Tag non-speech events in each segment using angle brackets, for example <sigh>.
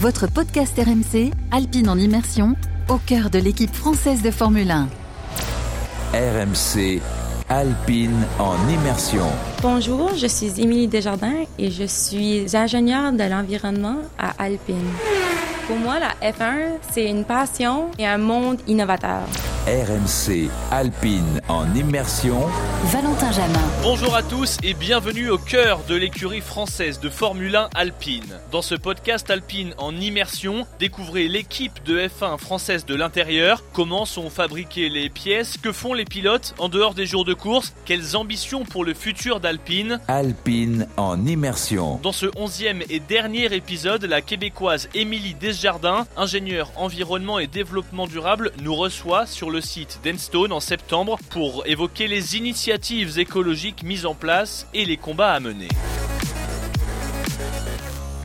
votre podcast RMC, Alpine en immersion, au cœur de l'équipe française de Formule 1. RMC Alpine en immersion. Bonjour, je suis Émilie Desjardins et je suis ingénieure de l'environnement à Alpine. Pour moi, la F1, c'est une passion et un monde innovateur. RMC Alpine en immersion. Valentin Jamin. Bonjour à tous et bienvenue au cœur de l'écurie française de Formule 1 Alpine. Dans ce podcast Alpine en immersion, découvrez l'équipe de F1 française de l'intérieur, comment sont fabriquées les pièces, que font les pilotes en dehors des jours de course, quelles ambitions pour le futur d'Alpine? Alpine en immersion. Dans ce onzième et dernier épisode, la québécoise Émilie Desjardins, ingénieure environnement et développement durable, nous reçoit sur le site d'Enstone en septembre pour évoquer les initiatives écologiques mises en place et les combats à mener.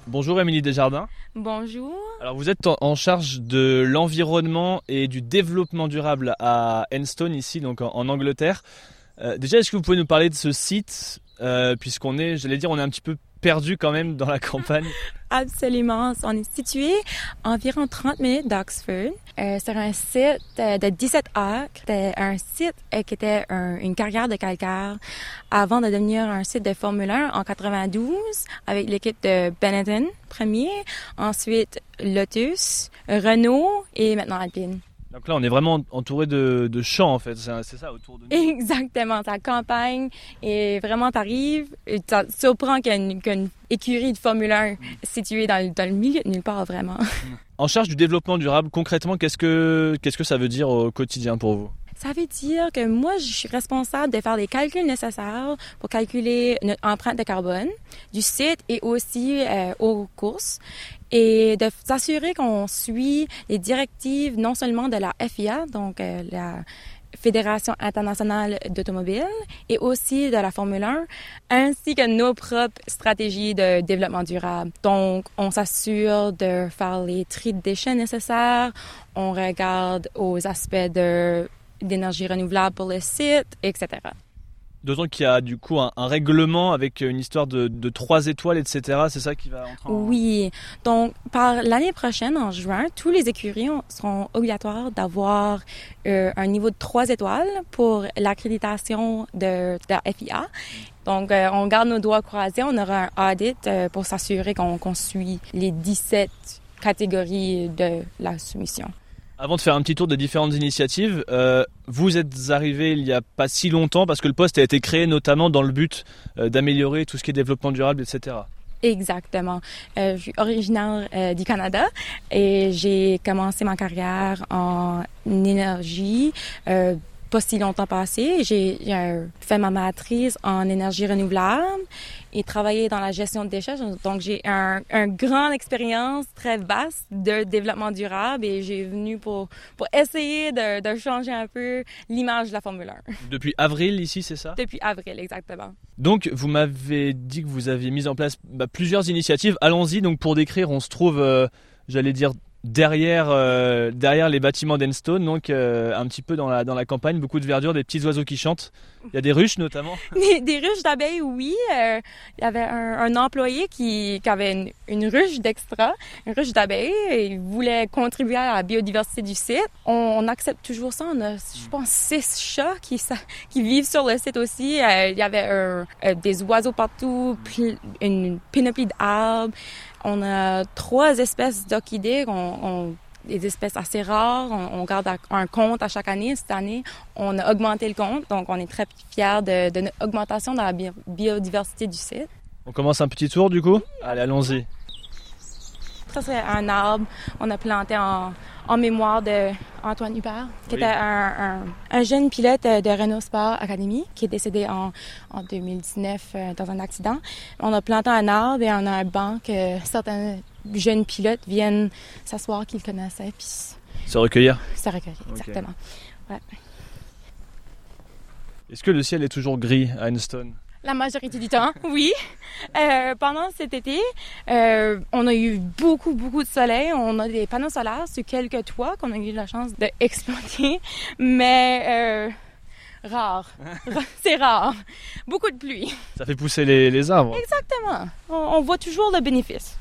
Bonjour Émilie Desjardins. Bonjour. Alors vous êtes en charge de l'environnement et du développement durable à Enstone ici donc en, Angleterre. Euh, déjà est-ce que vous pouvez nous parler de ce site? Euh, puisqu'on est, j'allais dire, on est un petit peu perdu quand même dans la campagne. <laughs> Absolument. On est situé environ 30 minutes d'Oxford. Euh, sur un site euh, de 17 acres. C'était un site euh, qui était une carrière de calcaire avant de devenir un site de Formule 1 en 92 avec l'équipe de Benetton premier, ensuite Lotus, Renault et maintenant Alpine. Donc là, on est vraiment entouré de, champs, en fait. C'est ça autour de nous. <laughs> Exactement. Ta campagne et vraiment, t'arrives et ça surprend qu'il y a une, écurie de Formule 1 mm. située dans, le milieu de nulle part, vraiment. <laughs> En charge du développement durable, concrètement, qu'est-ce que, qu'est-ce que ça veut dire au quotidien pour vous? Ça veut dire que moi, je suis responsable de faire les calculs nécessaires pour calculer notre empreinte de carbone du site et aussi euh, aux courses et de s'assurer qu'on suit les directives non seulement de la FIA, donc euh, la Fédération internationale d'automobile et aussi de la Formule 1, ainsi que nos propres stratégies de développement durable. Donc, on s'assure de faire les tri de déchets nécessaires, on regarde aux aspects de d'énergie renouvelable pour le site, etc. D'autant qu'il y a du coup un, règlement avec une histoire de, trois étoiles, etc. C'est ça qui va entrer en... Oui. Donc, par l'année prochaine, en juin, tous les écuries seront obligatoires d'avoir euh, un niveau de trois étoiles pour l'accréditation de, la FIA. Donc, euh, on garde nos doigts croisés. On aura un audit euh, pour s'assurer qu'on suit les 17 catégories de la soumission. Avant de faire un petit tour des différentes initiatives, euh, vous êtes arrivé il n'y a pas si longtemps parce que le poste a été créé notamment dans le but euh, d'améliorer tout ce qui est développement durable, etc. Exactement. Euh, je suis originaire du Canada et j'ai commencé ma carrière en énergie pas si longtemps passé. J'ai fait ma maîtrise en énergie renouvelable et travaillé dans la gestion de déchets. Donc, j'ai un, un grande expérience très vaste de développement durable et j'ai venu pour, pour essayer de, de changer un peu l'image de la Formule 1. <laughs> Depuis avril ici, c'est ça? Depuis avril, exactement. Donc, vous m'avez dit que vous aviez mis en place bah, plusieurs initiatives. Allons-y. Donc, pour décrire, on se trouve, euh, j'allais dire, derrière, euh, derrière les bâtiments d'Enstone, donc euh, un petit peu dans la, dans la campagne, beaucoup de verdure, des petits oiseaux qui chantent. Il y a des ruches notamment. <laughs> Des, ruches d'abeilles, oui. Euh, il y avait un, employé qui, qui avait une, ruche d'extra, une ruche d'abeilles, il voulait contribuer à la biodiversité du site. On, accepte toujours ça. On a, je pense, six chats qui, qui vivent sur le site aussi. il y avait des oiseaux partout, une panoplie d'arbres. On a trois espèces d'orchidées, des espèces assez rares. On, garde un compte à chaque année. Cette année, on a augmenté le compte, donc on est très fiers de, de notre augmentation dans la biodiversité du site. On commence un petit tour du coup? Allez, allons-y. Ça, c'est un arbre qu'on a planté en, en mémoire de Antoine Hubert, qui était un, jeune pilote de Renault Sport Academy, qui est décédé en, 2019 euh, dans un accident. On a planté un arbre et on a un banc que certains jeunes pilotes viennent s'asseoir qu'ils connaissaient. Puis se recueillir Se recueillir, exactement. Est-ce que le ciel est toujours gris à Einstein la majorité du temps, <laughs> oui. Euh, pendant cet été, euh, on a eu beaucoup, beaucoup de soleil. On a des panneaux solaires sur quelques toits qu'on a eu la chance d'exploiter, <laughs> mais euh, rare. <laughs> C'est rare. Beaucoup de pluie. Ça fait pousser les, arbres. Exactement. On, voit toujours le bénéfice.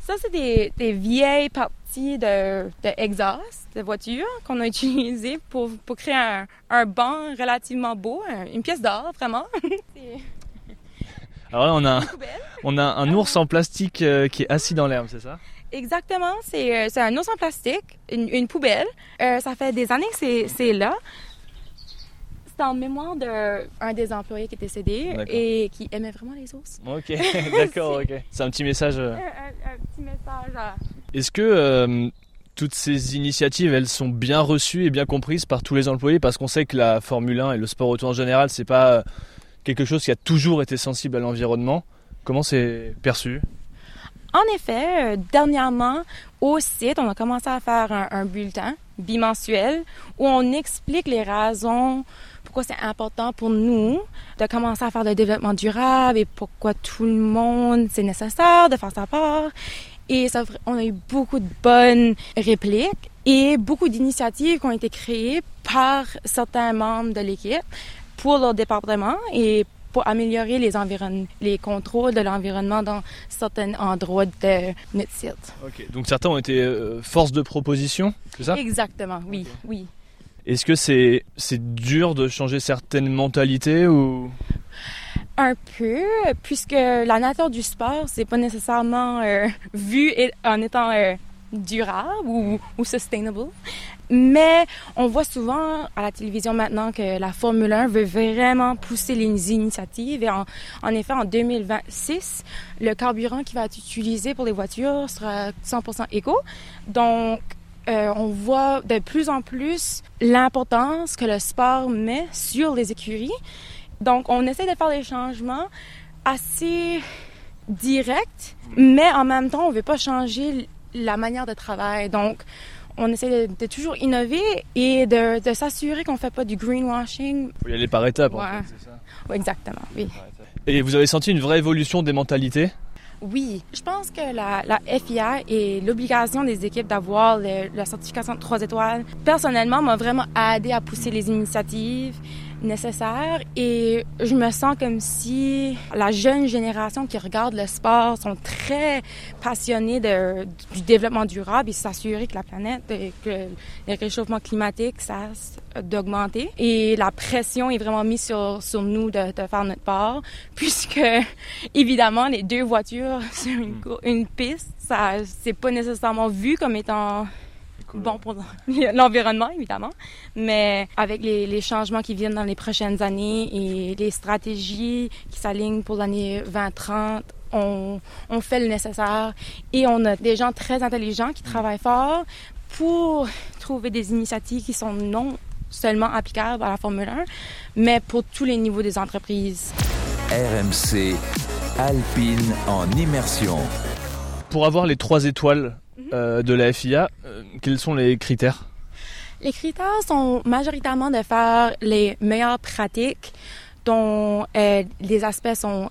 Ça, c'est des, des vieilles parties de, de exhaust de voiture qu'on a utilisées pour, pour créer un, un banc relativement beau, un- une pièce d'or, vraiment. <laughs> <laughs> Alors là, on a, <laughs> on a un ours en plastique euh, qui est assis dans l'herbe, c'est ça? Exactement, c'est euh, un ours en plastique, une, une poubelle. Euh, ça fait des années que c'est- c'est là. C'est en mémoire d'un des employés qui est décédé et qui aimait vraiment les ours. Ok, <laughs> <laughs> d'accord, ok. C'est un petit message. euh. Un, un- un petit message à... Est-ce que euh, toutes ces initiatives, elles sont bien reçues et bien comprises par tous les employés? Parce qu'on sait que la Formule 1 et le sport auto en général, c'est pas euh, quelque chose qui a toujours été sensible à l'environnement. Comment c'est perçu? En effet, euh, dernièrement, au site, on a commencé à faire un, un bulletin bimensuel où on explique les raisons pourquoi c'est important pour nous de commencer à faire le développement durable et pourquoi tout le monde, c'est nécessaire de faire sa part. Et ça, on a eu beaucoup de bonnes répliques et beaucoup d'initiatives qui ont été créées par certains membres de l'équipe pour leur département et pour améliorer les contrôles de l'environnement dans certains endroits de notre site. Ok. Donc certains ont été euh, force de proposition, c'est ça? Exactement, oui, oui. Est-ce que c'est c'est dur de changer certaines mentalités ou? Un peu, puisque la nature du sport, c'est pas nécessairement euh, <laughs> vu en étant euh, durable ou, ou sustainable. Mais on voit souvent à la télévision maintenant que la Formule 1 veut vraiment pousser les initiatives. Et en, en effet, en 2026, le carburant qui va être utilisé pour les voitures sera 100% éco. Donc, euh, on voit de plus en plus l'importance que le sport met sur les écuries. Donc, on essaie de faire des changements assez directs, mais en même temps, on veut pas changer la manière de travail. Donc, on essaie de, de toujours innover et de, de s'assurer qu'on fait pas du greenwashing. faut y aller par étapes en fait, c'est ça Ouais, exactement, oui. Et vous avez senti une vraie évolution des mentalités? Oui, je pense que la, FIA et l'obligation des équipes d'avoir la certification de 3 étoiles, personnellement, m'a vraiment aidé à pousser les initiatives nécessaires et je me sens comme si la jeune génération qui regarde le sport sont très passionnés de, du développement durable et s'assurer que la planète, et que le réchauffement climatique cesse d'augmenter. Et la pression est vraiment mise sur, sur nous de, de faire notre part, <laughs> puisque évidemment les deux voitures sur une, cour- une piste, ça c'est pas nécessairement vu comme étant bon pour <laughs> l'environnement, évidemment. Mais avec les, les changements qui viennent dans les prochaines années et les stratégies qui s'alignent pour l'année 2030, on, on fait le nécessaire et on a des gens très intelligents qui travaillent fort pour trouver des initiatives qui sont non seulement applicables à la Formule 1, mais pour tous les niveaux des entreprises. RMC Alpine en immersion. Pour avoir les trois étoiles euh, de la FIA, euh, quels sont les critères? Les critères sont majoritairement de faire les meilleures pratiques dont euh, les aspects sont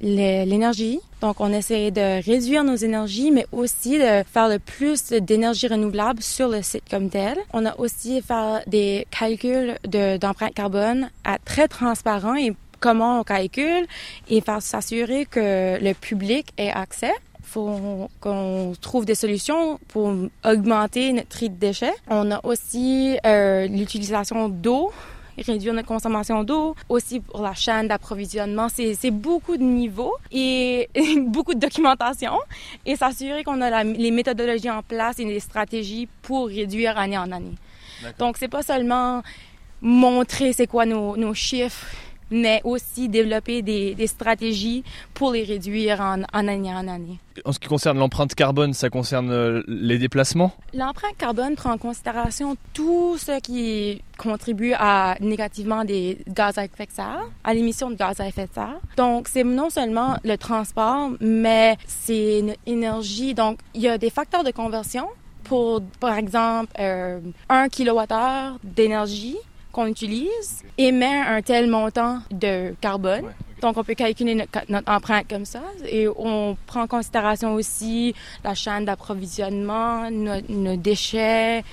l'énergie. Donc, on essaie de réduire nos énergies, mais aussi de faire le plus d'énergie renouvelable sur le site comme tel. On a aussi faire des calculs de- d'empreinte carbone à très transparent et comment on calcule et faire s'assurer que le public ait accès faut qu'on trouve des solutions pour augmenter notre tri de déchets. On a aussi euh, l'utilisation d'eau réduire notre consommation d'eau, aussi pour la chaîne d'approvisionnement. C'est beaucoup de niveaux et <laughs> beaucoup de documentation et s'assurer qu'on a la- les méthodologies en place et les stratégies pour réduire année en année. Donc, c'est pas seulement montrer c'est quoi nos, nos chiffres, mais aussi développer des, des stratégies pour les réduire en, en année en année. En ce qui concerne l'empreinte carbone, ça concerne euh, les déplacements? L'empreinte carbone prend en considération tout ce qui contribue à négativement des gaz à effet de serre, à l'émission de gaz à effet de serre. Donc, c'est non seulement le transport, mais c'est une énergie. Donc, il y a des facteurs de conversion pour, par exemple, euh, un kilowattheure d'énergie qu'on utilise émet un tel montant de carbone. Donc, on peut calculer notre, notre empreinte comme ça. Et on prend en considération aussi la chaîne d'approvisionnement, nos, nos déchets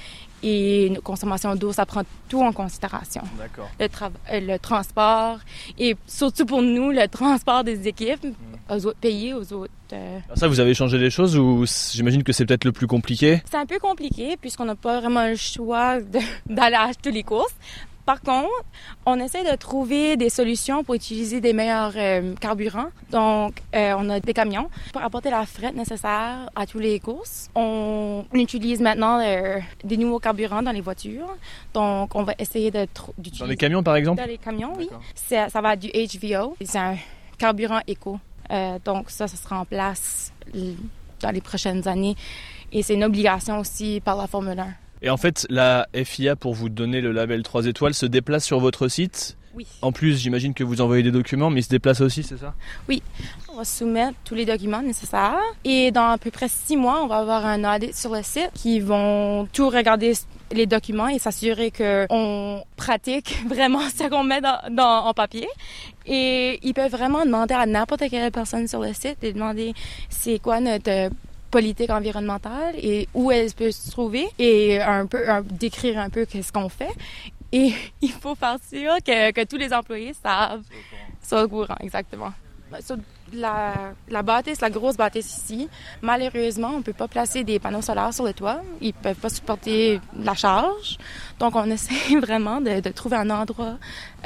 et une consommation d'eau, ça prend tout en considération. D'accord. Le, euh, le transport et surtout pour nous, le transport des équipes aux autres pays, aux autres... euh, Ça, vous avez changé les choses ou j'imagine que c'est peut-être le plus compliqué? C'est un peu compliqué puisqu'on n'a pas vraiment le choix <laughs> d'aller acheter les courses. Par contre, on essaie de trouver des solutions pour utiliser des meilleurs euh, carburants. Donc, euh, on a des camions pour apporter la frette nécessaire à tous les courses. On utilise maintenant euh, des nouveaux carburants dans les voitures. Donc, on va essayer de tr- Dans d'utiliser les camions, par exemple? Dans les camions, oui. C'est- Ça va du HVO. C'est un carburant éco. Donc ça, ça sera en place dans les prochaines années. Et c'est une obligation aussi par la Formule 1. Et en fait, la FIA, pour vous donner le label 3 étoiles, se déplace sur votre site. Oui. En plus, j'imagine que vous envoyez des documents, mais ils se déplacent aussi, c'est ça On va soumettre tous les documents nécessaires. Et dans à peu près six mois, on va avoir un audit sur le site qui vont tout regarder les documents et s'assurer qu'on pratique <laughs> vraiment ce qu'on met dans, dans- en papier. Et ils peuvent vraiment demander à n'importe quelle personne sur le site et demander c'est quoi notre politique environnementale et où elle peut se trouver et un peu un- décrire un peu qu'est-ce qu'on fait. Et <laughs> il faut faire sûr que, que tous les employés savent, sont au courant, exactement. Sur la, la bâtisse, la grosse bâtisse ici, malheureusement, on ne peut pas placer des panneaux solaires sur le toit. Ils peuvent pas supporter la charge. Donc, on <laughs> essaie vraiment de, de trouver un endroit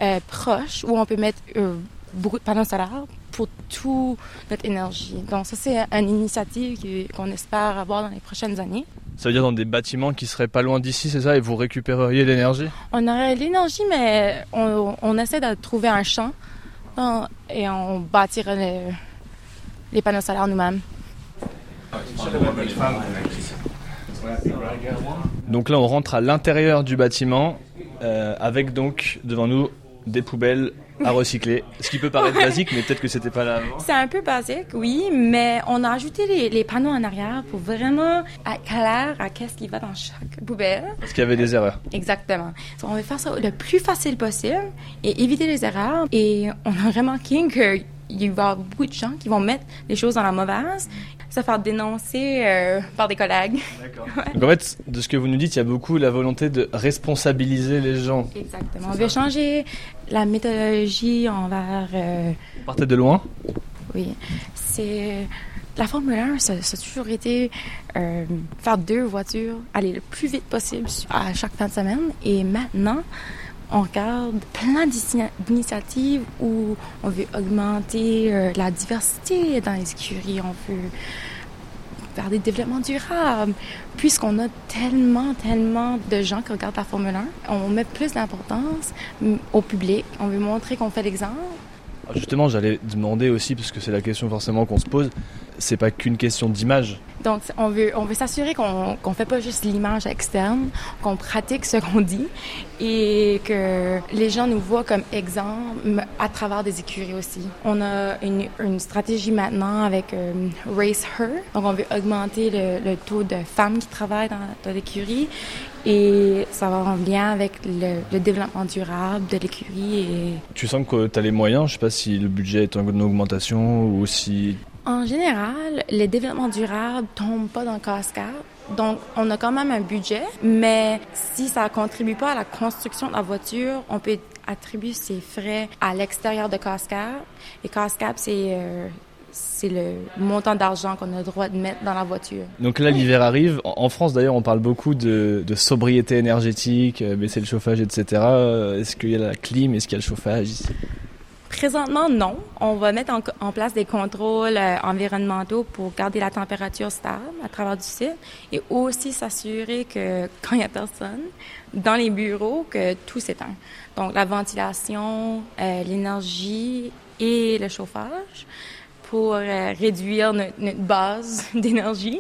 euh, proche où on peut mettre euh, beaucoup de panneaux solaires pour toute notre énergie. Donc, ça, c'est une initiative qu'on espère avoir dans les prochaines années. Ça veut dire dans des bâtiments qui seraient pas loin d'ici, c'est ça? Et vous récupéreriez l'énergie? On aurait l'énergie, mais on, on essaie de trouver un champ dans- et on bâtirait le- les panneaux solaires nous-mêmes. Donc là, on rentre à l'intérieur du bâtiment, euh, avec donc devant nous des poubelles à recycler. Ce qui peut paraître basique, mais peut-être que c'était pas là avant. C'est un peu basique, oui, mais on a ajouté les, les panneaux en arrière pour vraiment être clair à qu'est-ce qui va dans chaque poubelle. Parce qu'il y avait des erreurs. Exactement. So, on va faire ça le plus facile possible et éviter les erreurs. Et on a remarqué qu'il va y avoir beaucoup de gens qui vont mettre les choses dans la mauvaise, se faire dénoncer euh, par des collègues. <laughs> Donc en fait, de ce que vous nous dites, il y a beaucoup la volonté de responsabiliser les gens. Exactement. On veut changer la méthodologie envers... euh, Vous partez de loin Oui, c'est la Formule 1, ça, ça a toujours été euh, faire deux voitures, aller le plus vite possible à chaque fin de semaine. Et maintenant, on regarde plein d'ini- d'initiatives où on veut augmenter euh, la diversité dans les écuries, on veut faire des développements durables. Puisqu'on a tellement, tellement de gens qui regardent la Formule 1, on met plus d'importance au public. On veut montrer qu'on fait l'exemple. Justement, j'allais demander aussi, parce que c'est la question forcément qu'on se pose, c'est pas qu'une question d'image. Donc, on veut, on veut s'assurer qu'on qu'on fait pas juste l'image externe, qu'on pratique ce qu'on dit et que les gens nous voient comme exemple à travers des écuries aussi. On a une, une stratégie maintenant avec euh, Race Her. Donc, on veut augmenter le, le taux de femmes qui travaillent dans, dans l'écurie et ça va en lien avec le, le développement durable de l'écurie et Tu sens que tu as les moyens, je sais pas si le budget est en augmentation ou si... En général, les développements durables tombent pas dans le. Donc, on a quand même un budget, mais si ça contribue pas à la construction de la voiture, on peut attribuer ces frais à l'extérieur de Cascade. Et Cascade, c'est euh, c'est le montant d'argent qu'on a le droit de mettre dans la voiture. Donc là, l'hiver arrive. En en France, d'ailleurs, on parle beaucoup de, de sobriété énergétique, euh, baisser le chauffage, etc. Euh, Est-ce qu'il y a la clim? Est-ce qu'il y a le chauffage ici? Présentement, non. On va mettre en, place des contrôles euh, environnementaux pour garder la température stable à travers du site et aussi s'assurer que <laughs> quand il n'y a personne dans les bureaux, que tout s'éteint. Donc, la ventilation, euh, l'énergie et le chauffage pour euh, réduire notre base <laughs> d'énergie.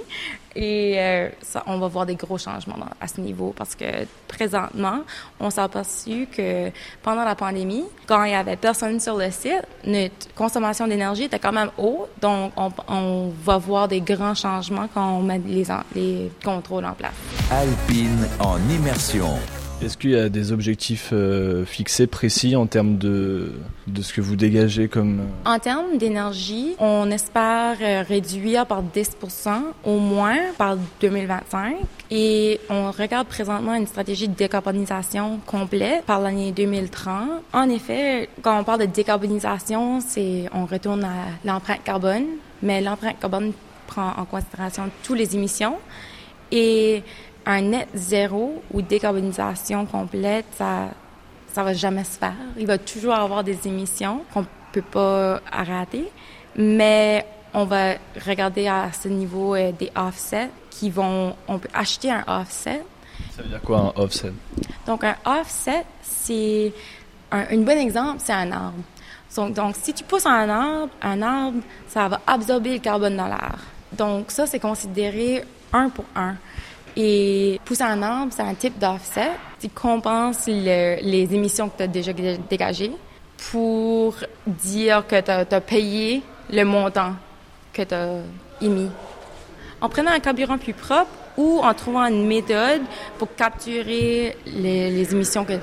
Et euh, ça, on va voir des gros changements à ce niveau parce que présentement, on s'est aperçu que pendant la pandémie, quand il y avait personne sur le site, notre consommation d'énergie était quand même haute. Donc, on, va voir des grands changements quand on met les, les contrôles en place. Alpine en immersion. Est-ce qu'il y a des objectifs euh, fixés, précis en termes de, de ce que vous dégagez comme... Euh, en termes d'énergie, on espère euh, réduire par 10% au moins par 2025 et on regarde présentement une stratégie de décarbonisation complète par l'année 2030. En effet, quand on parle de décarbonisation, c'est on retourne à l'empreinte carbone, mais l'empreinte carbone prend en considération toutes les émissions. Et un net zéro ou décarbonisation complète, ça ça va jamais se faire. Il va toujours avoir des émissions qu'on peut pas arrêter, mais on va regarder à ce niveau euh, des offsets qui vont on peut acheter un offset. Ça veut dire quoi un offset? Donc un offset, c'est un, un bon exemple, c'est un arbre. Donc, donc, si tu pousses un arbre, un arbre, ça va absorber le carbone dans l'air. Donc ça, c'est considéré un pour un. Et pousser un arbre, c'est un type d'offset qui compense les émissions que tu as déjà dégagées pour dire que tu as, payé le montant que tu as émis. En prenant un carburant plus propre ou en trouvant une méthode pour capturer les, émissions que...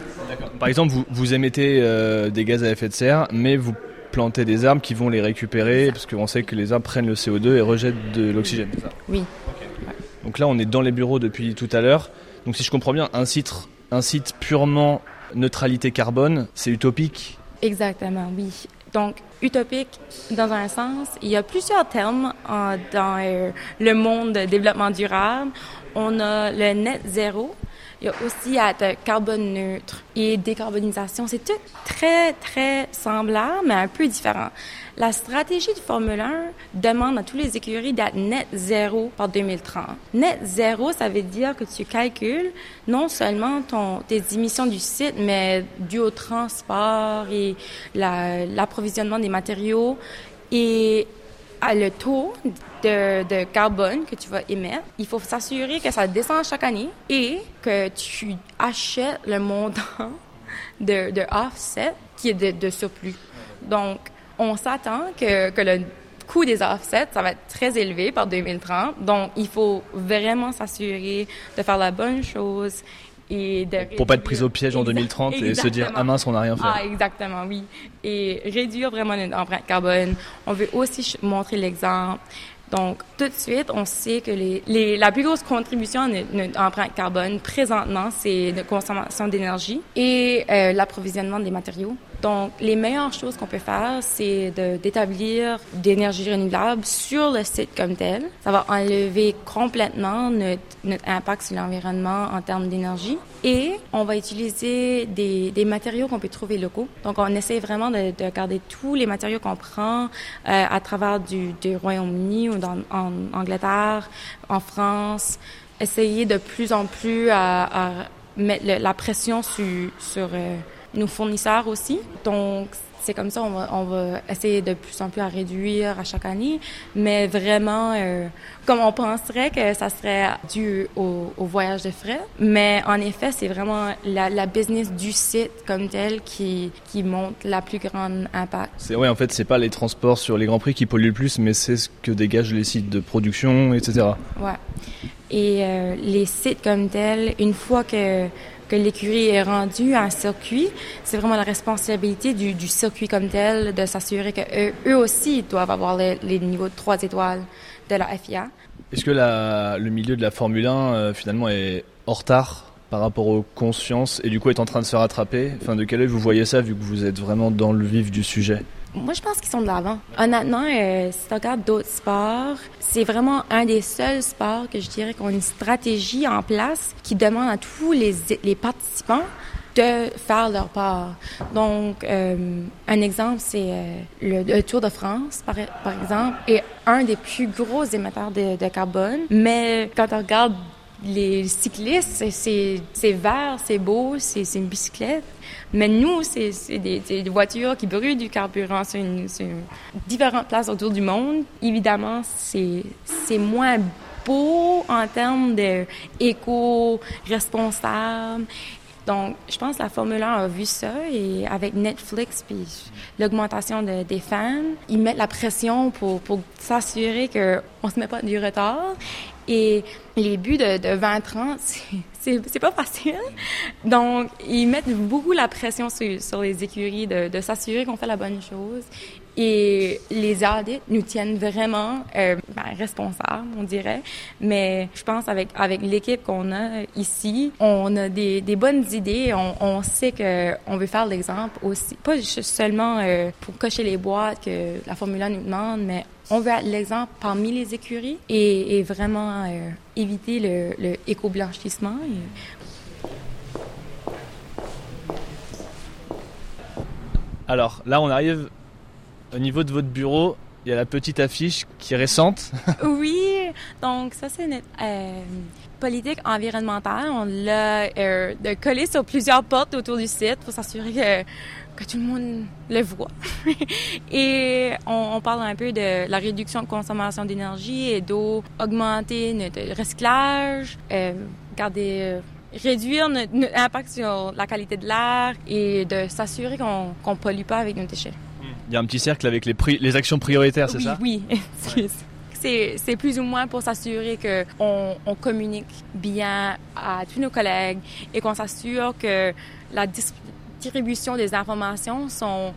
Par exemple, vous, vous émettez euh, des gaz à effet de serre, mais vous plantez des arbres qui vont les récupérer, parce qu'on sait que les arbres prennent le CO2 et rejettent de l'oxygène. Oui. Donc là, on est dans les bureaux depuis tout à l'heure. Donc si je comprends bien, un site, un site purement neutralité carbone, c'est utopique Exactement, oui. Donc, utopique, dans un sens, il y a plusieurs termes dans euh, le monde de développement durable. On a le net zéro, il y a aussi être carbone neutre et décarbonisation. C'est tout très, très semblable, mais un peu différent. La stratégie de Formule 1 demande à tous les écuries d'être net zéro par 2030. Net zéro, ça veut dire que tu calcules non seulement ton, tes émissions du site, mais dû au transport et l'approvisionnement des matériaux et à le taux de, carbone que tu vas émettre, il faut s'assurer que ça descend chaque année et que tu achètes le montant <laughs> de, de offset qui est de, de surplus. Donc, on s'attend que, que le coût des offsets, ça va être très élevé par 2030. Donc, il faut vraiment s'assurer de faire la bonne chose et de pour pas être prise au piège en 2030 et se dire ah mince on n'a rien fait. Ah exactement oui et réduire vraiment notre empreinte carbone. On veut aussi montrer l'exemple. Donc, tout de suite, on sait que les, les, la plus grosse contribution à notre empreinte carbone présentement, c'est la consommation d'énergie et euh, l'approvisionnement des matériaux. Donc, les meilleures choses qu'on peut faire, c'est d'établir d'énergie renouvelable sur le site comme tel. Ça va enlever complètement notre, impact sur l'environnement en termes d'énergie. Et on va utiliser des, matériaux qu'on peut trouver locaux. Donc, on essaie vraiment de, de garder tous les matériaux qu'on prend euh, à travers du, Royaume-Uni ou en Angleterre, en France. Essayer de plus en plus à, mettre la pression sur, sur euh, nos fournisseurs aussi. Donc, c'est comme ça, on va, on va, essayer de plus en plus à réduire à chaque année, mais vraiment, euh, comme on penserait que ça serait dû au, au voyage de frais, mais en effet, c'est vraiment la, la, business du site comme tel qui, qui montre la plus grande impact. C'est ouais, en fait, c'est pas les transports sur les grands prix qui polluent le plus, mais c'est ce que dégagent les sites de production, etc. Ouais. Et euh, les sites comme tels, une fois que que l'écurie est rendue un circuit, c'est vraiment la responsabilité du, circuit comme tel de s'assurer qu'eux eux aussi doivent avoir les, niveaux de 3 étoiles de la FIA. Est-ce que le milieu de la Formule 1 euh, finalement est en retard par rapport aux consciences et du coup est en train de se rattraper Enfin, de quel œil vous voyez ça vu que vous êtes vraiment dans le vif du sujet? Moi, je pense qu'ils sont de l'avant. Honnêtement, euh, si tu regardes d'autres sports, c'est vraiment un des seuls sports que je dirais qu'on a une stratégie en place qui demande à tous les, les participants de faire leur part. Donc, euh, un exemple, c'est euh, le, Tour de France, par, exemple, est un des plus gros émetteurs de, de carbone. Mais quand on regarde les cyclistes, c'est vert, c'est beau, c'est une bicyclette. Mais nous, c'est des, des, voitures qui brûlent du carburant sur, une, différentes places autour du monde. Évidemment, c'est moins beau en termes d'éco-responsable Donc, je pense que la Formule 1 a vu ça et avec Netflix puis l'augmentation de, des fans, ils mettent la pression pour, pour s'assurer qu'on se met pas du retard. Et les buts de, de 20-30, <laughs> c'est pas facile. Donc, ils mettent beaucoup la pression sur, les écuries de, s'assurer qu'on fait la bonne chose. Et les audits nous tiennent vraiment euh, ben, responsables, on dirait. Mais je pense avec avec l'équipe qu'on a ici, on a des, bonnes idées. On, sait que on veut faire l'exemple aussi, pas seulement euh, pour cocher les boîtes que la Formule 1 nous demande, mais on veut être l'exemple parmi les écuries et, et vraiment euh, éviter le, le éco-blanchissement. Alors là, on arrive au niveau de votre bureau. Il y a la petite affiche qui est récente. <laughs> oui, donc ça c'est notre euh, politique environnementale. On l'a euh, collé sur plusieurs portes autour du site pour s'assurer que que tout le monde le voit. <laughs> et on, on, parle un peu de la réduction de consommation d'énergie et d'eau, augmenter notre recyclage, euh, garder, euh, réduire notre, notre, impact sur la qualité de l'air et de s'assurer qu'on ne pollue pas avec nos déchets. Il y a un petit cercle avec les, pri les actions prioritaires, c'est oui, ça? Oui, <laughs> oui. C'est plus ou moins pour s'assurer qu'on on communique bien à tous nos collègues et qu'on s'assure que la distribution des informations sont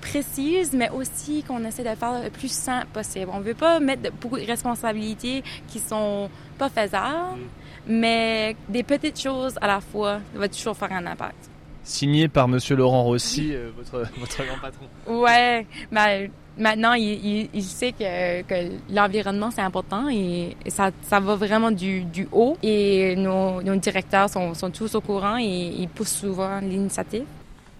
précises, mais aussi qu'on essaie de faire le plus simple possible. On veut pas mettre beaucoup de responsabilités qui sont pas faisables, mais des petites choses à la fois va toujours faire un impact. Signé par Monsieur Laurent Rossi, euh, votre, <laughs> votre grand patron. Ouais, ben, maintenant il, il, il, sait que, que l'environnement c'est important et ça, ça va vraiment du, du haut et nos, nos directeurs sont, sont tous au courant et ils poussent souvent l'initiative.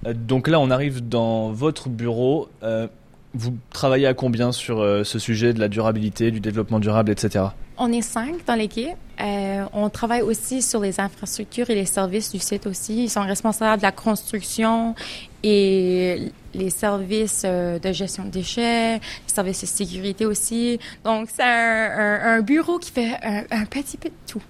Euh, donc là, on arrive dans votre bureau. Euh, vous travaillez à combien sur euh, ce sujet de la durabilité, du développement durable, etc. On est cinq dans l'équipe. Euh, on travaille aussi sur les infrastructures et les services du site aussi. Ils sont responsables de la construction et les services euh, de gestion de déchets, les services de sécurité aussi. Donc, c'est un, bureau qui fait un, un petit peu de tout.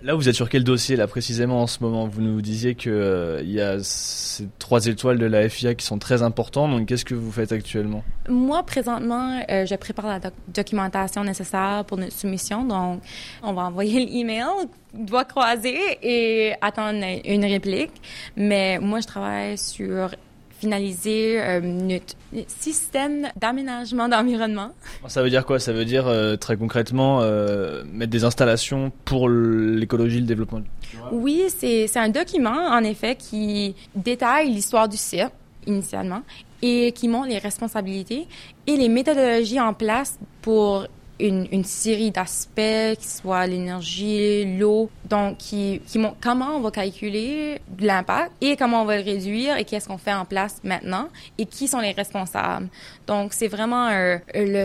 Là, vous êtes sur quel dossier, là, précisément, en ce moment? Vous nous disiez qu'il euh, y a ces trois étoiles de la FIA qui sont très importantes. Donc, qu'est-ce que vous faites actuellement? Moi, présentement, euh, je prépare la doc documentation nécessaire pour notre soumission. Donc, on va envoyer <laughs> l'email, doigt croisé et attendre une réplique. Mais moi, je travaille sur finaliser euh, notre, système d'aménagement d'environnement. Ça veut dire quoi? Ça veut dire euh, très concrètement euh, mettre des installations pour l'écologie, le développement durable Oui, c'est un document en effet qui détaille l'histoire du site initialement et qui montre les responsabilités et les méthodologies en place pour une, série d'aspects, soit l'énergie, l'eau, donc qui, qui comment on va calculer l'impact et comment on va le réduire et qu'est-ce qu'on fait en place maintenant et qui sont les responsables. Donc c'est vraiment le,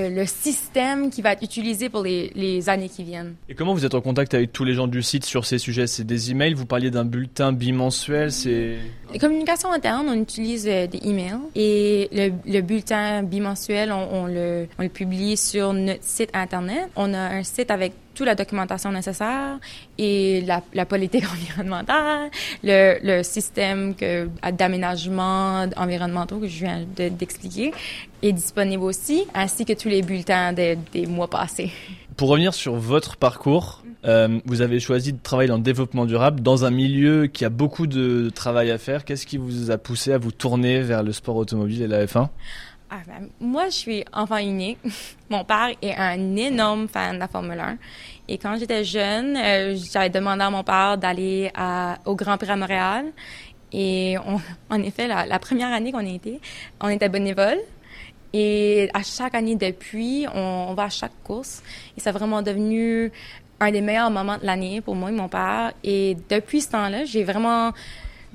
le, système qui va être utilisé pour les, les années qui viennent. Et comment vous êtes en contact avec tous les gens du site sur ces sujets? C'est des emails? Vous parliez d'un bulletin bimensuel C'est les communications internes, on utilise euh, des emails et le, le bulletin bimensuel, on, le, publie sur notre site internet. On a un site avec toute la documentation nécessaire et la, la politique <laughs> environnementale, le, système d'aménagement environnementaux que je viens de, d'expliquer est disponible aussi, ainsi que tous les bulletins des mois passés. Pour revenir sur votre parcours, euh, vous avez choisi de travailler dans le développement durable dans un milieu qui a beaucoup de travail à faire. Qu'est-ce qui vous a poussé à vous tourner vers le sport automobile et la F1 ah ben, moi, je suis enfant unique. <laughs> Mon père est un énorme fan de la Formule 1. Et quand j'étais jeune, euh, j'avais demandé à mon père d'aller au Grand Prix à Montréal. Et <laughs> en effet, la, première année qu'on a été, on était bénévole. Et à chaque année depuis, on, on va à chaque course. Et c'est vraiment devenu un des meilleurs moments de l'année pour moi et mon père. Et depuis ce temps-là, j'ai vraiment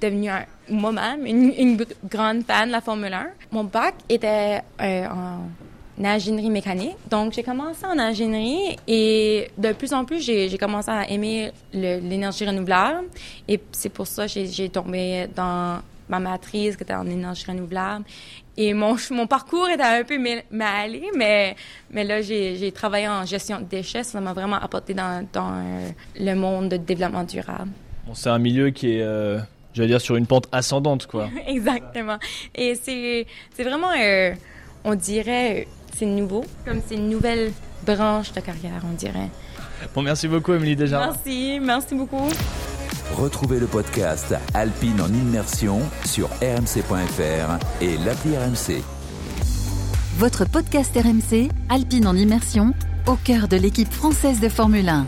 devenu moi-même une, grande fan de la Formule 1. Mon bac était euh, en ingénierie mécanique. Donc, j'ai commencé en ingénierie et de plus en plus, j'ai commencé à aimer l'énergie renouvelable. Et c'est pour ça que j'ai tombé dans ma matrice qui était en énergie renouvelable. Et mon, mon parcours était un peu mal allé, mais, mais là, j'ai travaillé en gestion de déchets. Ça m'a vraiment apporté dans, dans euh, le monde de développement durable. Bon, c'est un milieu qui est, euh, j'allais dire, sur une pente ascendante, quoi. <laughs> Exactement. Et c'est c'est vraiment, euh, on dirait, c'est nouveau, comme c'est une nouvelle branche de carrière, on dirait. Bon, merci beaucoup, Émilie Desjardins. Merci, merci beaucoup. Retrouvez le podcast Alpine en immersion sur rmc.fr et l'appli RMC. Votre podcast RMC, Alpine en immersion, au cœur de l'équipe française de Formule 1.